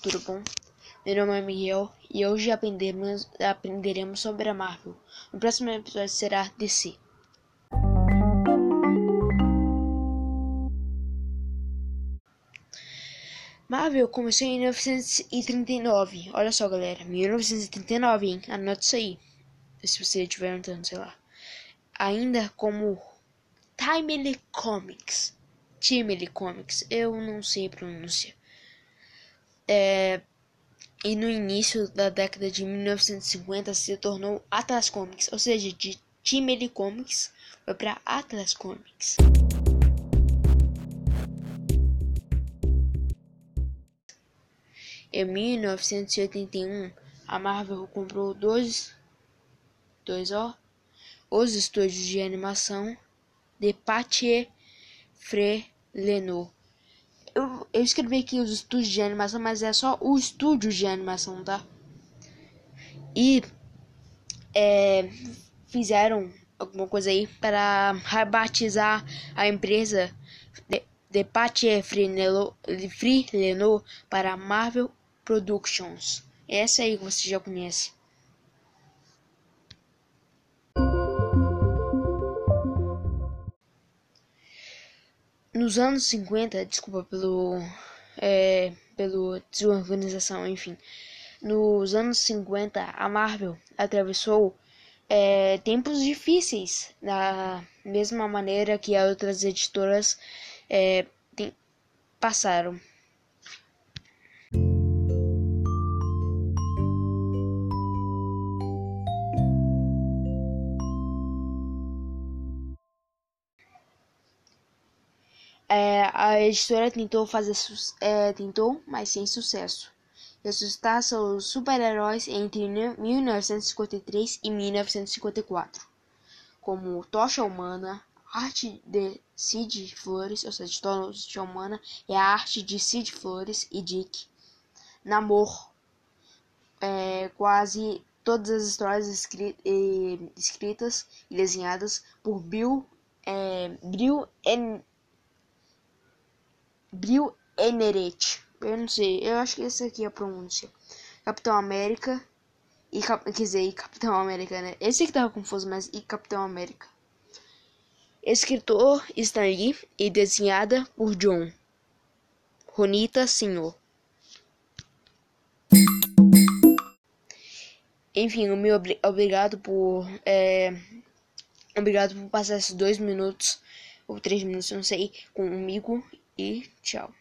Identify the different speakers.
Speaker 1: tudo bom? Meu nome é Miguel e hoje aprenderemos, aprenderemos sobre a Marvel. No próximo episódio será DC. Marvel começou em 1939. Olha só, galera, 1939, hein? Anote isso aí. Se você estiver anotando, sei lá. Ainda como Timely Comics. Timely Comics, eu não sei a pronúncia. É, e no início da década de 1950 se tornou Atlas Comics, ou seja, de Timely Comics foi para Atlas Comics. Em 1981, a Marvel comprou dois, dois ó, os estúdios de animação de Pathé Freleno. Eu, eu escrevi aqui os estúdios de animação, mas é só o estúdio de animação, tá? E é, fizeram alguma coisa aí para rebatizar a empresa de, de Pathé Freleno para Marvel Productions. Essa aí que você já conhece. Nos anos 50, desculpa pelo é, pelo desorganização, enfim. Nos anos 50, a Marvel atravessou é, tempos difíceis, da mesma maneira que as outras editoras é, tem, passaram. É, a editora tentou fazer é, tentou, mas sem sucesso. Ressuscitar seus super-heróis entre 1953 e 1954, como Tocha Humana, arte de Cid Flores, ou seja, Tocha Humana é a arte de Cid Flores e Dick. Namor, é, quase todas as histórias escri escritas e desenhadas por Bill, é, Bill N. Bill Eneret. Eu não sei, eu acho que esse aqui é a pronúncia. Capitão América e quer dizer, e Capitão América, né? Esse que tava confuso, mas e Capitão América. Escritor Stan Lee e desenhada por John Ronita Senhor. Enfim, o meu obrigado por é, obrigado por passar esses dois minutos ou três minutos, não sei, comigo e tchau.